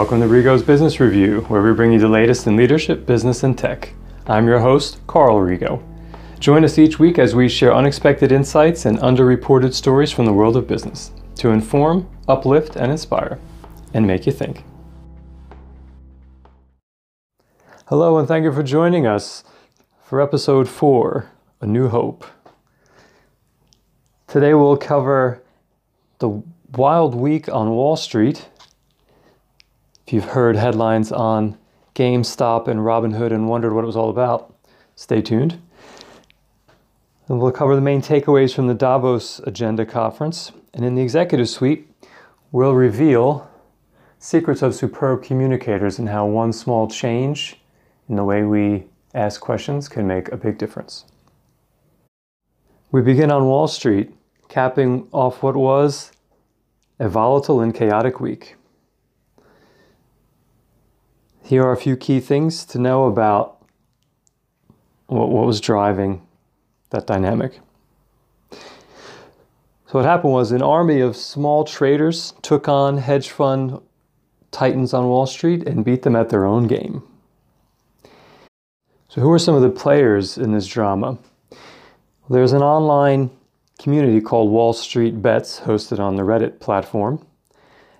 Welcome to Rego's Business Review, where we bring you the latest in leadership, business, and tech. I'm your host, Karl Rego. Join us each week as we share unexpected insights and underreported stories from the world of business to inform, uplift, and inspire, and make you think. Hello, and thank you for joining us for episode four A New Hope. Today we'll cover the wild week on Wall Street. If you've heard headlines on GameStop and Robinhood and wondered what it was all about, stay tuned. And we'll cover the main takeaways from the Davos Agenda Conference. And in the executive suite, we'll reveal secrets of superb communicators and how one small change in the way we ask questions can make a big difference. We begin on Wall Street, capping off what was a volatile and chaotic week. Here are a few key things to know about what, what was driving that dynamic. So, what happened was an army of small traders took on hedge fund titans on Wall Street and beat them at their own game. So, who are some of the players in this drama? There's an online community called Wall Street Bets hosted on the Reddit platform,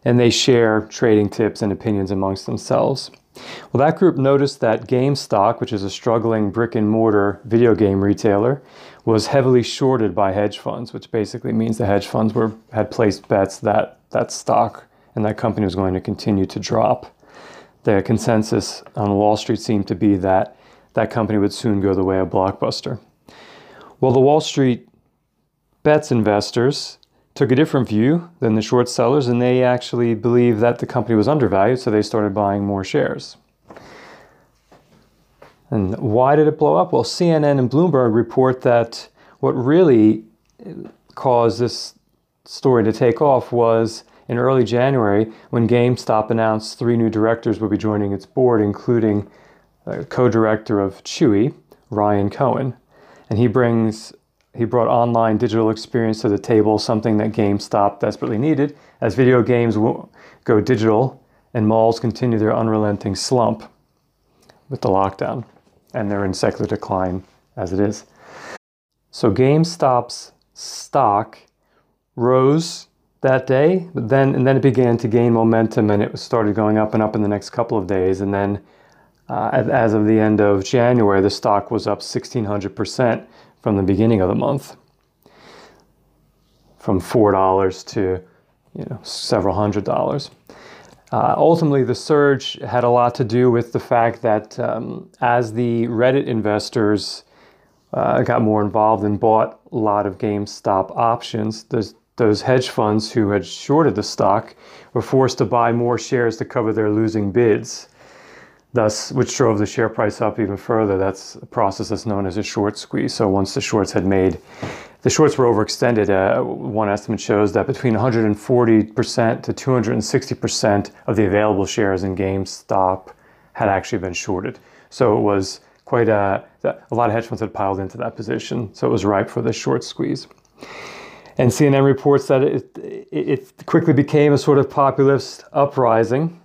and they share trading tips and opinions amongst themselves. Well, that group noticed that GameStop, which is a struggling brick and mortar video game retailer, was heavily shorted by hedge funds, which basically means the hedge funds were had placed bets that that stock and that company was going to continue to drop. The consensus on Wall Street seemed to be that that company would soon go the way of Blockbuster. Well, the Wall Street Bets investors took a different view than the short sellers and they actually believed that the company was undervalued, so they started buying more shares. And why did it blow up? Well, CNN and Bloomberg report that what really uh, caused this story to take off was in early January when GameStop announced three new directors would be joining its board, including uh, co director of Chewy, Ryan Cohen. And he brings he brought online digital experience to the table, something that GameStop desperately needed. As video games go digital and malls continue their unrelenting slump with the lockdown, and they're in secular decline as it is. So GameStop's stock rose that day, but then and then it began to gain momentum, and it started going up and up in the next couple of days, and then. Uh, as of the end of January, the stock was up 1,600 percent from the beginning of the month from four dollars to you know several hundred dollars. Uh, ultimately, the surge had a lot to do with the fact that um, as the Reddit investors uh, got more involved and bought a lot of GameStop options, those, those hedge funds who had shorted the stock were forced to buy more shares to cover their losing bids thus which drove the share price up even further. That's a process that's known as a short squeeze. So once the shorts had made, the shorts were overextended. Uh, one estimate shows that between 140% to 260% of the available shares in GameStop had actually been shorted. So it was quite a, a lot of hedge funds had piled into that position. So it was ripe for the short squeeze. And CNN reports that it, it quickly became a sort of populist uprising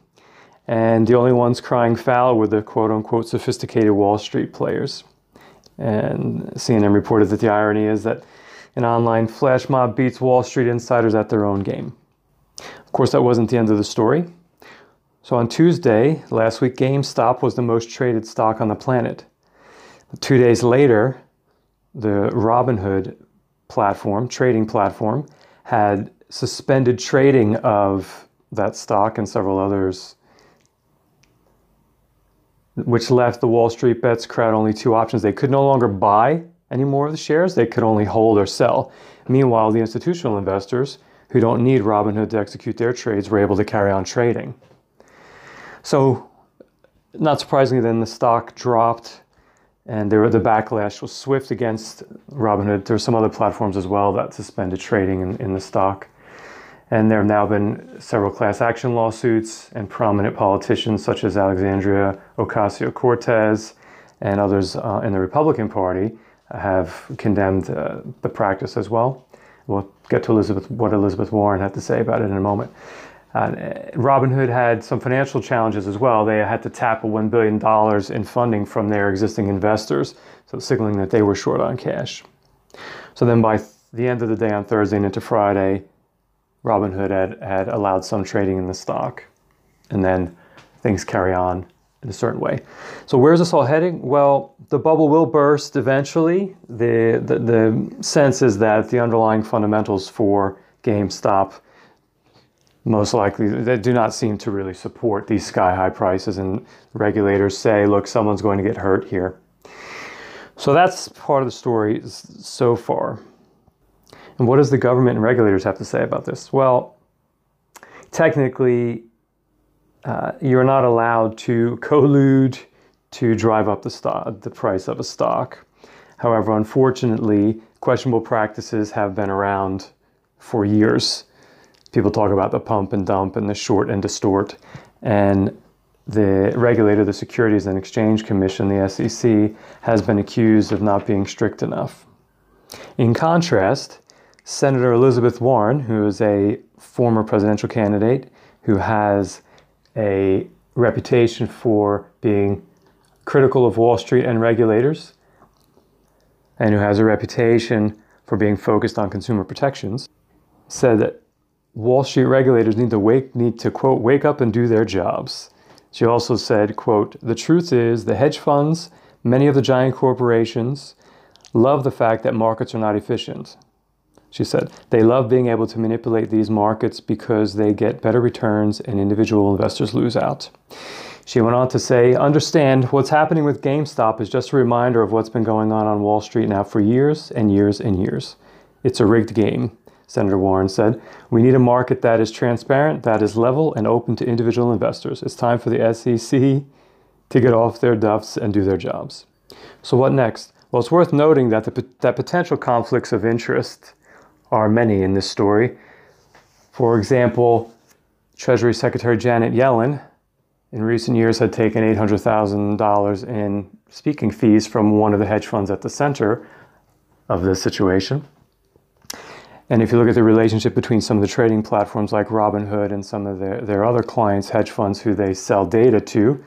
and the only ones crying foul were the quote unquote sophisticated Wall Street players. And CNN reported that the irony is that an online flash mob beats Wall Street insiders at their own game. Of course, that wasn't the end of the story. So on Tuesday, last week, GameStop was the most traded stock on the planet. Two days later, the Robinhood platform, trading platform, had suspended trading of that stock and several others which left the Wall Street bets crowd only two options. They could no longer buy any more of the shares, they could only hold or sell. Meanwhile, the institutional investors who don't need Robinhood to execute their trades were able to carry on trading. So, not surprisingly, then the stock dropped and there, the backlash was swift against Robinhood. There were some other platforms as well that suspended trading in, in the stock. And there have now been several class action lawsuits, and prominent politicians such as Alexandria Ocasio Cortez and others uh, in the Republican Party have condemned uh, the practice as well. We'll get to Elizabeth, what Elizabeth Warren had to say about it in a moment. Uh, Robinhood had some financial challenges as well. They had to tap a $1 billion in funding from their existing investors, so signaling that they were short on cash. So then by the end of the day on Thursday and into Friday, Robinhood had, had allowed some trading in the stock. And then things carry on in a certain way. So where's this all heading? Well, the bubble will burst eventually. The, the, the sense is that the underlying fundamentals for GameStop most likely they do not seem to really support these sky high prices and regulators say look someone's going to get hurt here so that's part of the story so far and what does the government and regulators have to say about this well technically uh, you're not allowed to collude to drive up the stock, the price of a stock. However, unfortunately, questionable practices have been around for years. People talk about the pump and dump and the short and distort. And the regulator, the Securities and Exchange Commission, the SEC, has been accused of not being strict enough. In contrast, Senator Elizabeth Warren, who is a former presidential candidate who has a reputation for being critical of Wall Street and regulators, and who has a reputation for being focused on consumer protections, said that Wall Street regulators need to wake need to quote wake up and do their jobs. She also said, quote, the truth is the hedge funds, many of the giant corporations, love the fact that markets are not efficient. She said, they love being able to manipulate these markets because they get better returns and individual investors lose out. She went on to say, Understand, what's happening with GameStop is just a reminder of what's been going on on Wall Street now for years and years and years. It's a rigged game, Senator Warren said. We need a market that is transparent, that is level, and open to individual investors. It's time for the SEC to get off their duffs and do their jobs. So, what next? Well, it's worth noting that, the, that potential conflicts of interest are many in this story. For example, Treasury Secretary Janet Yellen in recent years had taken $800,000 in speaking fees from one of the hedge funds at the center of this situation. And if you look at the relationship between some of the trading platforms like Robinhood and some of their, their other clients, hedge funds who they sell data to, you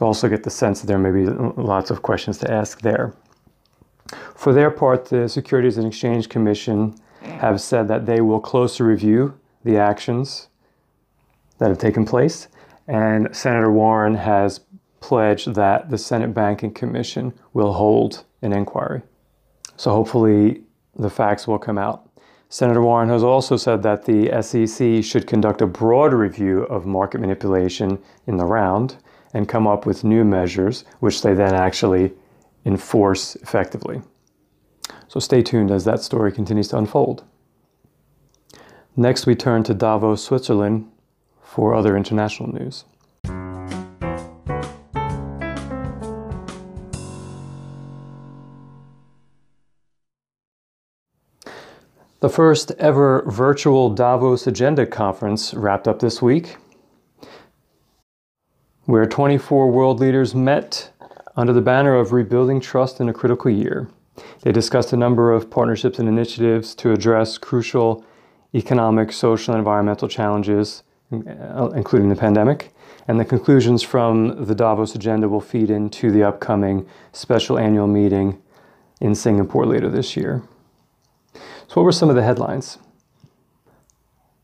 also get the sense that there may be lots of questions to ask there. For their part, the Securities and Exchange Commission have said that they will closely review the actions that have taken place, and Senator Warren has pledged that the Senate Banking Commission will hold an inquiry. So hopefully the facts will come out. Senator Warren has also said that the SEC should conduct a broad review of market manipulation in the round and come up with new measures, which they then actually enforce effectively. So stay tuned as that story continues to unfold. Next, we turn to Davos, Switzerland for other international news. The first ever virtual Davos Agenda Conference wrapped up this week, where 24 world leaders met under the banner of Rebuilding Trust in a Critical Year. They discussed a number of partnerships and initiatives to address crucial economic, social, and environmental challenges, uh, including the pandemic. And the conclusions from the Davos agenda will feed into the upcoming special annual meeting in Singapore later this year. So, what were some of the headlines?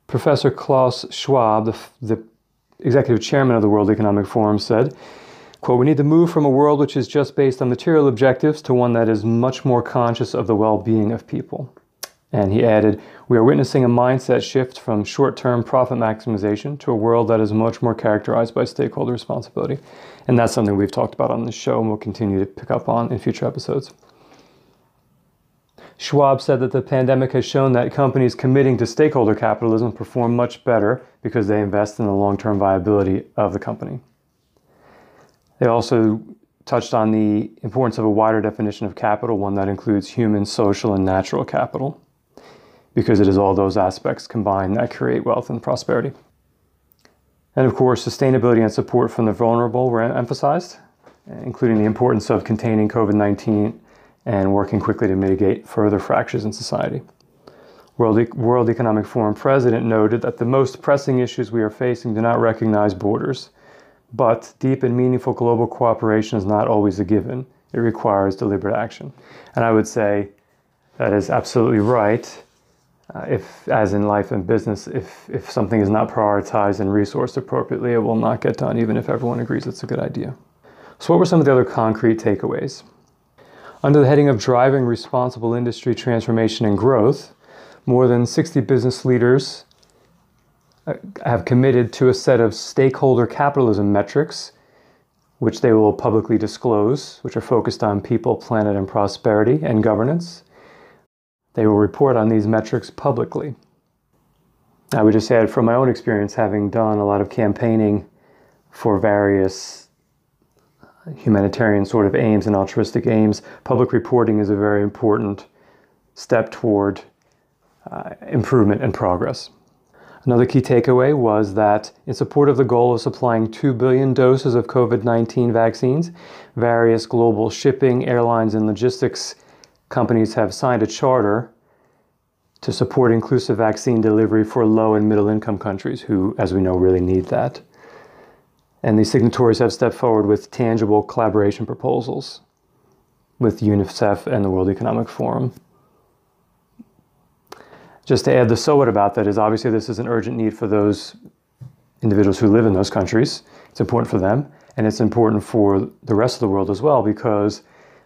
Professor Klaus Schwab, the, the executive chairman of the World Economic Forum, said Quote, we need to move from a world which is just based on material objectives to one that is much more conscious of the well being of people. And he added, we are witnessing a mindset shift from short term profit maximization to a world that is much more characterized by stakeholder responsibility. And that's something we've talked about on this show and we'll continue to pick up on in future episodes. Schwab said that the pandemic has shown that companies committing to stakeholder capitalism perform much better because they invest in the long term viability of the company. They also touched on the importance of a wider definition of capital, one that includes human, social, and natural capital, because it is all those aspects combined that create wealth and prosperity. And of course, sustainability and support from the vulnerable were emphasized, including the importance of containing COVID 19 and working quickly to mitigate further fractures in society. World, World Economic Forum president noted that the most pressing issues we are facing do not recognize borders. But deep and meaningful global cooperation is not always a given. It requires deliberate action. And I would say that is absolutely right. Uh, if, as in life and business, if, if something is not prioritized and resourced appropriately, it will not get done, even if everyone agrees it's a good idea. So, what were some of the other concrete takeaways? Under the heading of driving responsible industry transformation and growth, more than 60 business leaders have committed to a set of stakeholder capitalism metrics, which they will publicly disclose, which are focused on people, planet, and prosperity and governance. They will report on these metrics publicly. I would just add from my own experience, having done a lot of campaigning for various humanitarian sort of aims and altruistic aims, public reporting is a very important step toward uh, improvement and progress. Another key takeaway was that, in support of the goal of supplying 2 billion doses of COVID 19 vaccines, various global shipping, airlines, and logistics companies have signed a charter to support inclusive vaccine delivery for low and middle income countries who, as we know, really need that. And the signatories have stepped forward with tangible collaboration proposals with UNICEF and the World Economic Forum. Just to add the so what about that is obviously this is an urgent need for those individuals who live in those countries. It's important for them, and it's important for the rest of the world as well because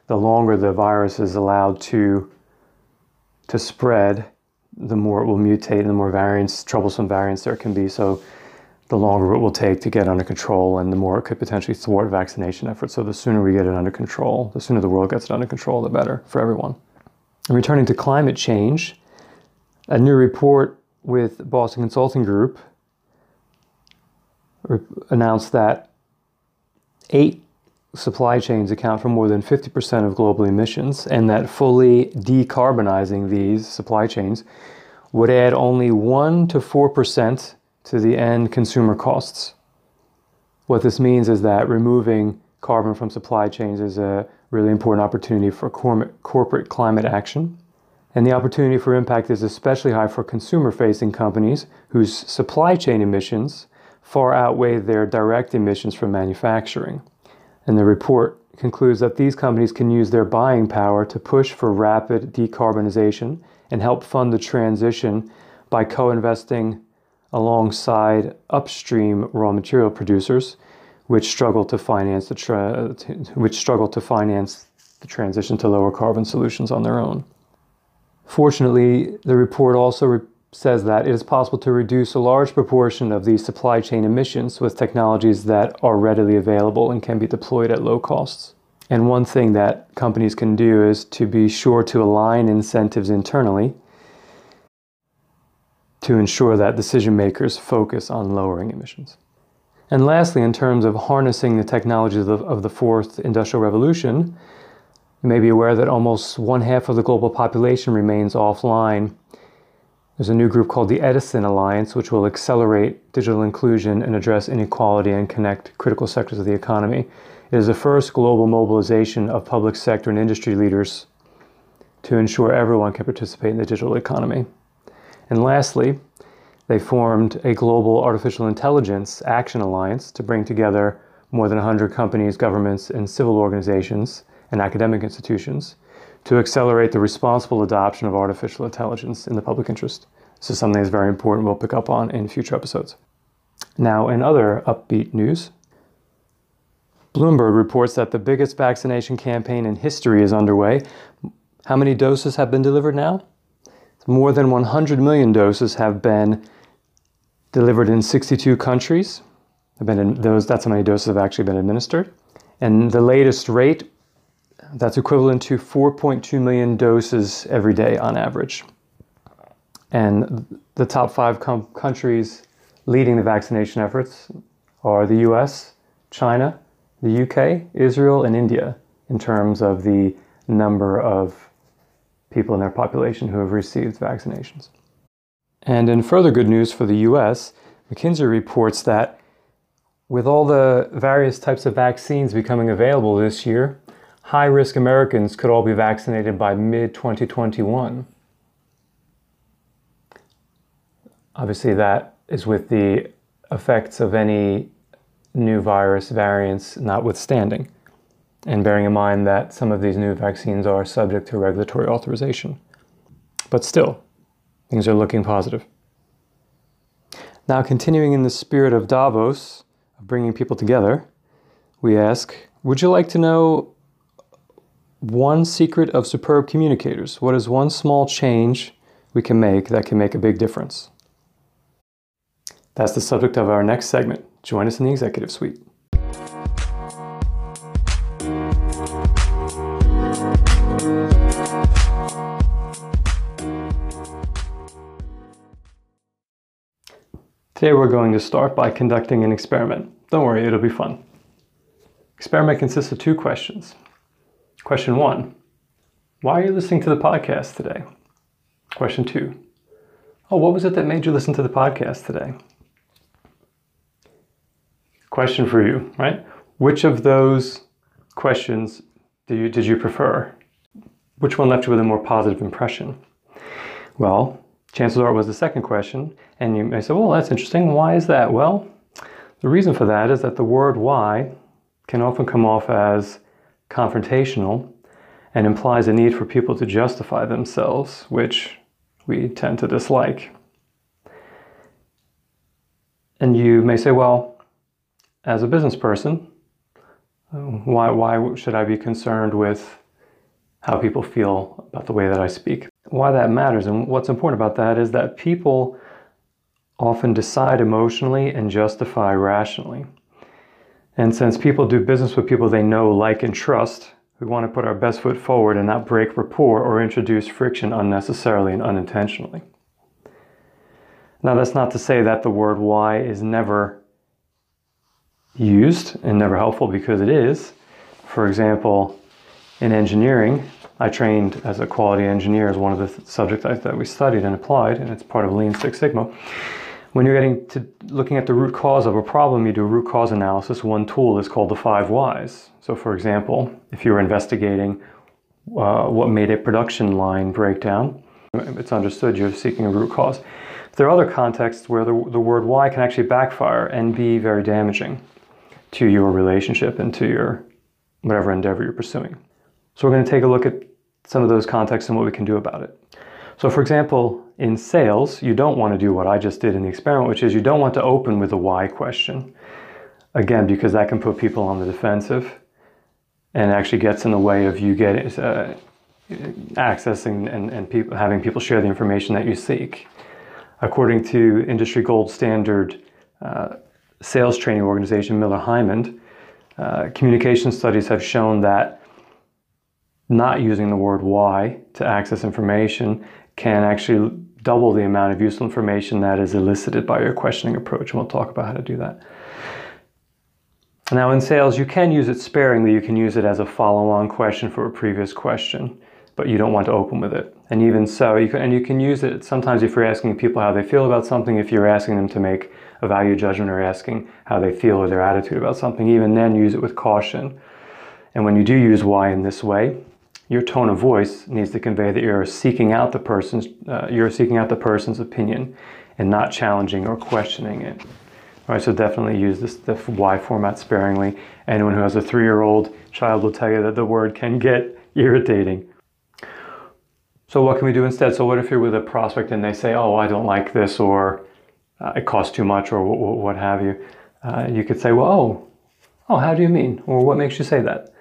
the longer the virus is allowed to to spread, the more it will mutate and the more variants, troublesome variants there can be. So the longer it will take to get under control and the more it could potentially thwart vaccination efforts. So the sooner we get it under control, the sooner the world gets it under control, the better for everyone. And returning to climate change, a new report with Boston Consulting Group announced that eight supply chains account for more than 50% of global emissions, and that fully decarbonizing these supply chains would add only 1 to 4% to the end consumer costs. What this means is that removing carbon from supply chains is a really important opportunity for corporate climate action. And the opportunity for impact is especially high for consumer facing companies whose supply chain emissions far outweigh their direct emissions from manufacturing. And the report concludes that these companies can use their buying power to push for rapid decarbonization and help fund the transition by co investing alongside upstream raw material producers, which struggle to finance the tra- which struggle to finance the transition to lower carbon solutions on their own. Fortunately, the report also re- says that it is possible to reduce a large proportion of these supply chain emissions with technologies that are readily available and can be deployed at low costs. And one thing that companies can do is to be sure to align incentives internally to ensure that decision makers focus on lowering emissions. And lastly, in terms of harnessing the technologies of, of the fourth industrial revolution, you may be aware that almost one half of the global population remains offline there's a new group called the Edison Alliance, which will accelerate digital inclusion and address inequality and connect critical sectors of the economy. It is the first global mobilization of public sector and industry leaders to ensure everyone can participate in the digital economy. And lastly, they formed a global artificial intelligence action alliance to bring together more than 100 companies, governments, and civil organizations and academic institutions to accelerate the responsible adoption of artificial intelligence in the public interest. This is something that's very important we'll pick up on in future episodes. Now, in other upbeat news, Bloomberg reports that the biggest vaccination campaign in history is underway. How many doses have been delivered now? More than 100 million doses have been delivered in 62 countries. Have been those, that's how many doses have actually been administered. And the latest rate that's equivalent to 4.2 million doses every day on average. And the top five com- countries leading the vaccination efforts are the US, China, the UK, Israel, and India in terms of the number of people in their population who have received vaccinations. And in further good news for the US, McKinsey reports that with all the various types of vaccines becoming available this year, high risk Americans could all be vaccinated by mid 2021. Obviously, that is with the effects of any new virus variants notwithstanding, and bearing in mind that some of these new vaccines are subject to regulatory authorization. But still, things are looking positive. Now, continuing in the spirit of Davos, of bringing people together, we ask Would you like to know one secret of superb communicators? What is one small change we can make that can make a big difference? That's the subject of our next segment. Join us in the executive suite. Today we're going to start by conducting an experiment. Don't worry, it'll be fun. Experiment consists of two questions. Question one, why are you listening to the podcast today? Question two, oh, what was it that made you listen to the podcast today? Question for you, right? Which of those questions did you, did you prefer? Which one left you with a more positive impression? Well, chances are it was the second question. And you may say, well, that's interesting. Why is that? Well, the reason for that is that the word why can often come off as confrontational and implies a need for people to justify themselves, which we tend to dislike. And you may say, well, as a business person, why, why should I be concerned with how people feel about the way that I speak? why that matters and what's important about that is that people often decide emotionally and justify rationally. And since people do business with people they know, like, and trust, we want to put our best foot forward and not break rapport or introduce friction unnecessarily and unintentionally. Now, that's not to say that the word why is never used and never helpful because it is. For example, in engineering, I trained as a quality engineer as one of the subjects that we studied and applied, and it's part of Lean Six Sigma. When you're getting to looking at the root cause of a problem, you do a root cause analysis. One tool is called the five whys. So, for example, if you were investigating uh, what made a production line breakdown, it's understood you're seeking a root cause. There are other contexts where the, the word why can actually backfire and be very damaging to your relationship and to your whatever endeavor you're pursuing. So we're going to take a look at some of those contexts and what we can do about it. So for example, in sales, you don't want to do what I just did in the experiment, which is you don't want to open with a why question. Again, because that can put people on the defensive and actually gets in the way of you getting uh, accessing and, and people, having people share the information that you seek. According to industry gold standard uh, sales training organization Miller Heiman, uh, communication studies have shown that not using the word why to access information can actually double the amount of useful information that is elicited by your questioning approach. And we'll talk about how to do that. Now, in sales, you can use it sparingly. You can use it as a follow on question for a previous question, but you don't want to open with it. And even so, you can, and you can use it sometimes if you're asking people how they feel about something, if you're asking them to make a value judgment or asking how they feel or their attitude about something, even then use it with caution. And when you do use why in this way, your tone of voice needs to convey that you're seeking out the person's uh, you're seeking out the person's opinion and not challenging or questioning it. All right, so definitely use this the why format sparingly. Anyone who has a three-year-old child will tell you that the word can get irritating. So what can we do instead? So what if you're with a prospect and they say, "Oh, I don't like this," or uh, "It costs too much," or what have you? Uh, you could say, "Well, oh, oh, how do you mean?" Or "What makes you say that?"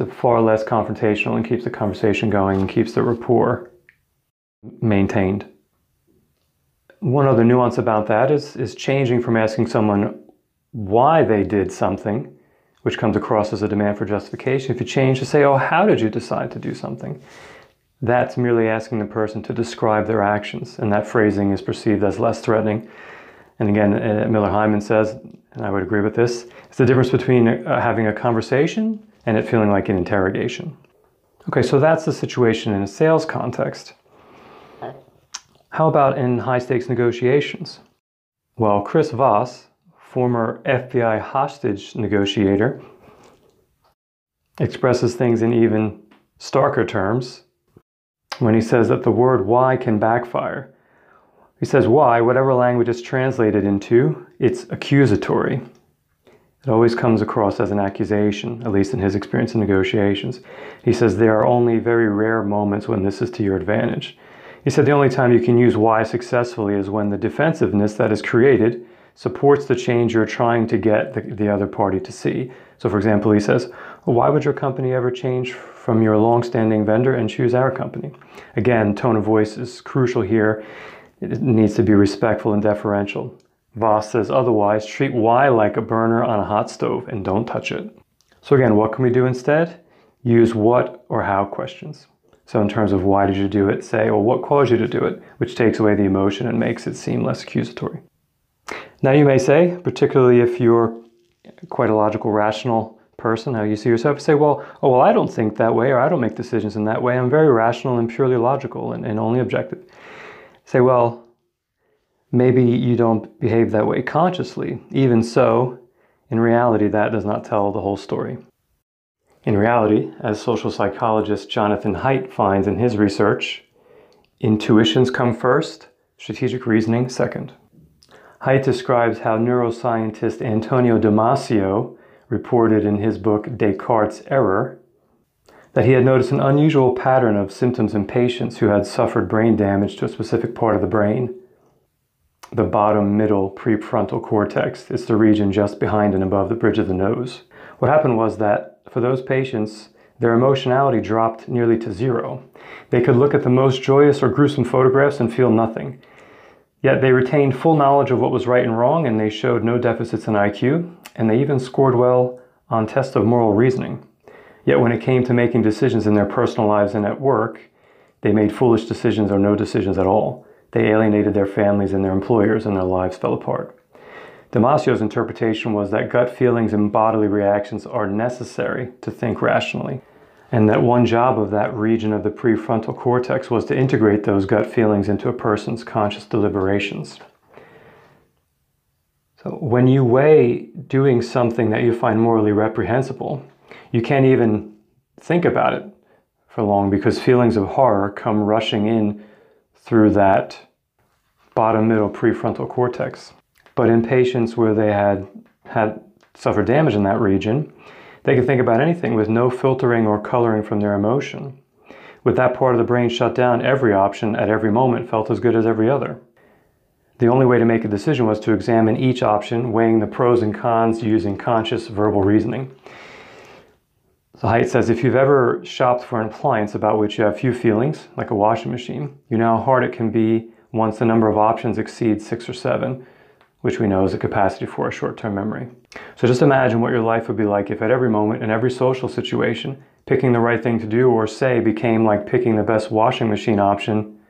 It's far less confrontational and keeps the conversation going and keeps the rapport maintained. One other nuance about that is, is changing from asking someone why they did something, which comes across as a demand for justification. If you change to say, oh, how did you decide to do something? That's merely asking the person to describe their actions, and that phrasing is perceived as less threatening. And again, uh, Miller Heiman says, and I would agree with this, it's the difference between uh, having a conversation and it feeling like an interrogation. Okay, so that's the situation in a sales context. How about in high stakes negotiations? Well, Chris Voss, former FBI hostage negotiator, expresses things in even starker terms when he says that the word why can backfire. He says, why? Whatever language is translated into, it's accusatory. It always comes across as an accusation, at least in his experience in negotiations. He says there are only very rare moments when this is to your advantage. He said the only time you can use why successfully is when the defensiveness that is created supports the change you're trying to get the, the other party to see. So, for example, he says, Why would your company ever change from your long standing vendor and choose our company? Again, tone of voice is crucial here. It needs to be respectful and deferential. Voss says otherwise, treat why like a burner on a hot stove and don't touch it. So, again, what can we do instead? Use what or how questions. So, in terms of why did you do it, say, well, what caused you to do it, which takes away the emotion and makes it seem less accusatory. Now, you may say, particularly if you're quite a logical, rational person, how you see yourself, say, well, oh, well, I don't think that way, or I don't make decisions in that way. I'm very rational and purely logical and, and only objective. Say, well, maybe you don't behave that way consciously. Even so, in reality, that does not tell the whole story. In reality, as social psychologist Jonathan Haidt finds in his research, intuitions come first, strategic reasoning second. Haidt describes how neuroscientist Antonio Damasio reported in his book Descartes' Error that he had noticed an unusual pattern of symptoms in patients who had suffered brain damage to a specific part of the brain. The bottom middle prefrontal cortex is the region just behind and above the bridge of the nose. What happened was that for those patients, their emotionality dropped nearly to zero. They could look at the most joyous or gruesome photographs and feel nothing. Yet they retained full knowledge of what was right and wrong, and they showed no deficits in IQ, and they even scored well on tests of moral reasoning. Yet when it came to making decisions in their personal lives and at work, they made foolish decisions or no decisions at all. They alienated their families and their employers, and their lives fell apart. Damasio's interpretation was that gut feelings and bodily reactions are necessary to think rationally and that one job of that region of the prefrontal cortex was to integrate those gut feelings into a person's conscious deliberations. So when you weigh doing something that you find morally reprehensible, you can't even think about it for long because feelings of horror come rushing in through that bottom middle prefrontal cortex. But in patients where they had had suffered damage in that region, they could think about anything with no filtering or coloring from their emotion. With that part of the brain shut down, every option at every moment felt as good as every other. The only way to make a decision was to examine each option, weighing the pros and cons using conscious verbal reasoning. So Haidt says if you've ever shopped for an appliance about which you have few feelings, like a washing machine, you know how hard it can be once the number of options exceeds six or seven, which we know is a capacity for a short-term memory. So just imagine what your life would be like if at every moment, in every social situation, picking the right thing to do or say became like picking the best washing machine option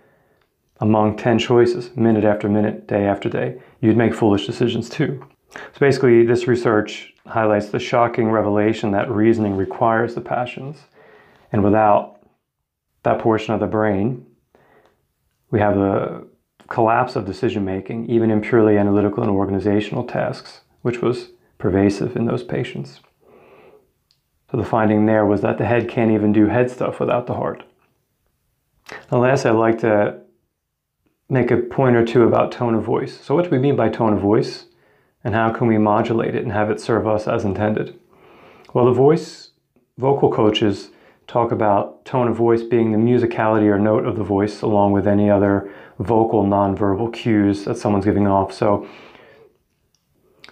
among 10 choices, minute after minute, day after day. You'd make foolish decisions too. So basically, this research highlights the shocking revelation that reasoning requires the passions. And without that portion of the brain, we have a collapse of decision making, even in purely analytical and organizational tasks, which was pervasive in those patients. So the finding there was that the head can't even do head stuff without the heart. And last, I'd like to make a point or two about tone of voice. So what do we mean by tone of voice? And how can we modulate it and have it serve us as intended? Well, the voice, vocal coaches talk about tone of voice being the musicality or note of the voice along with any other vocal nonverbal cues that someone's giving off. So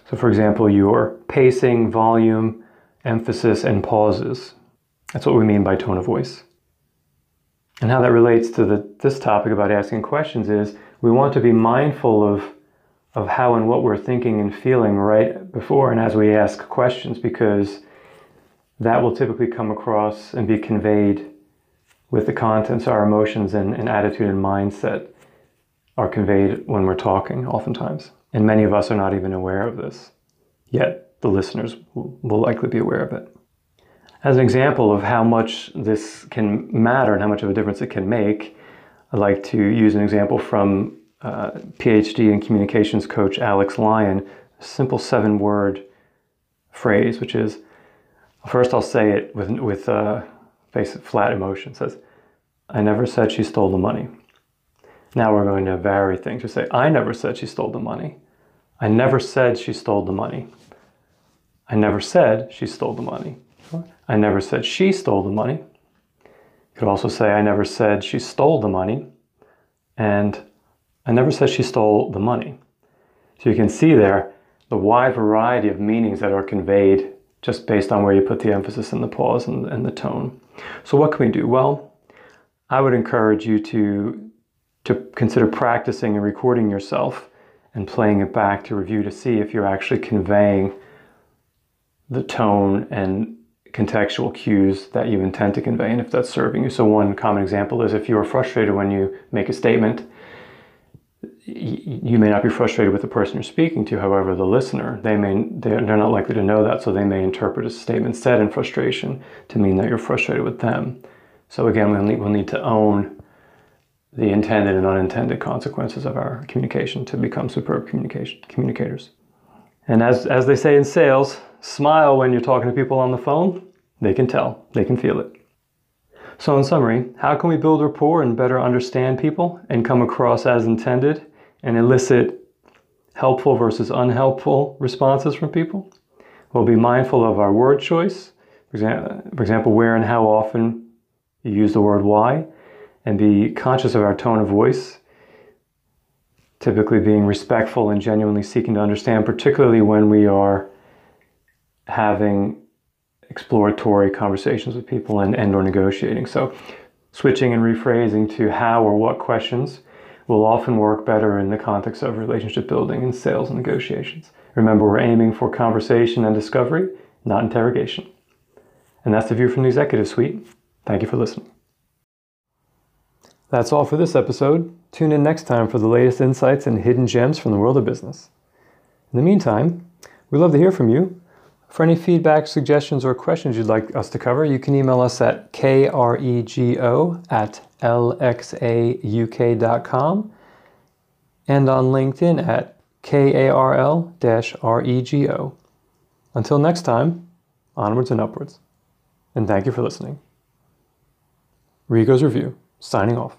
so for example, your pacing, volume, emphasis, and pauses. That's what we mean by tone of voice. And how that relates to the, this topic about asking questions is we want to be mindful of, of how and what we're thinking and feeling right before and as we ask questions because that will typically come across and be conveyed with the contents, our emotions and, and attitude and mindset are conveyed when we're talking oftentimes. And many of us are not even aware of this, yet the listeners will likely be aware of it. As an example of how much this can matter and how much of a difference it can make, I'd like to use an example from uh, PhD and communications coach Alex Lyon, a simple seven word phrase, which is first I'll say it with, with uh, face flat emotion. Says, I never said she stole the money. Now we're going to vary things. We say, I never said she stole the money. I never said she stole the money. I never said she stole the money. I never said she stole the money. You could also say, I never said she stole the money. And I never said she stole the money. So you can see there the wide variety of meanings that are conveyed just based on where you put the emphasis and the pause and, and the tone. So what can we do? Well, I would encourage you to, to consider practicing and recording yourself and playing it back to review to see if you're actually conveying the tone and contextual cues that you intend to convey and if that's serving you. So one common example is if you are frustrated when you make a statement, you may not be frustrated with the person you're speaking to. However, the listener, they may they're not likely to know that, so they may interpret a statement said in frustration to mean that you're frustrated with them. So again, we'll need, we'll need to own the intended and unintended consequences of our communication to become superb communication communicators. And as, as they say in sales, smile when you're talking to people on the phone. They can tell, they can feel it. So, in summary, how can we build rapport and better understand people and come across as intended and elicit helpful versus unhelpful responses from people? We'll be mindful of our word choice. For example, where and how often you use the word why, and be conscious of our tone of voice, typically being respectful and genuinely seeking to understand, particularly when we are having exploratory conversations with people and, and or negotiating. So switching and rephrasing to how or what questions will often work better in the context of relationship building and sales and negotiations. Remember, we're aiming for conversation and discovery, not interrogation. And that's the view from the executive suite. Thank you for listening. That's all for this episode. Tune in next time for the latest insights and hidden gems from the world of business. In the meantime, we'd love to hear from you. For any feedback, suggestions, or questions you'd like us to cover, you can email us at krego at lxauk.com and on LinkedIn at karl-rego. Until next time, onwards and upwards. And thank you for listening. Rego's Review, signing off.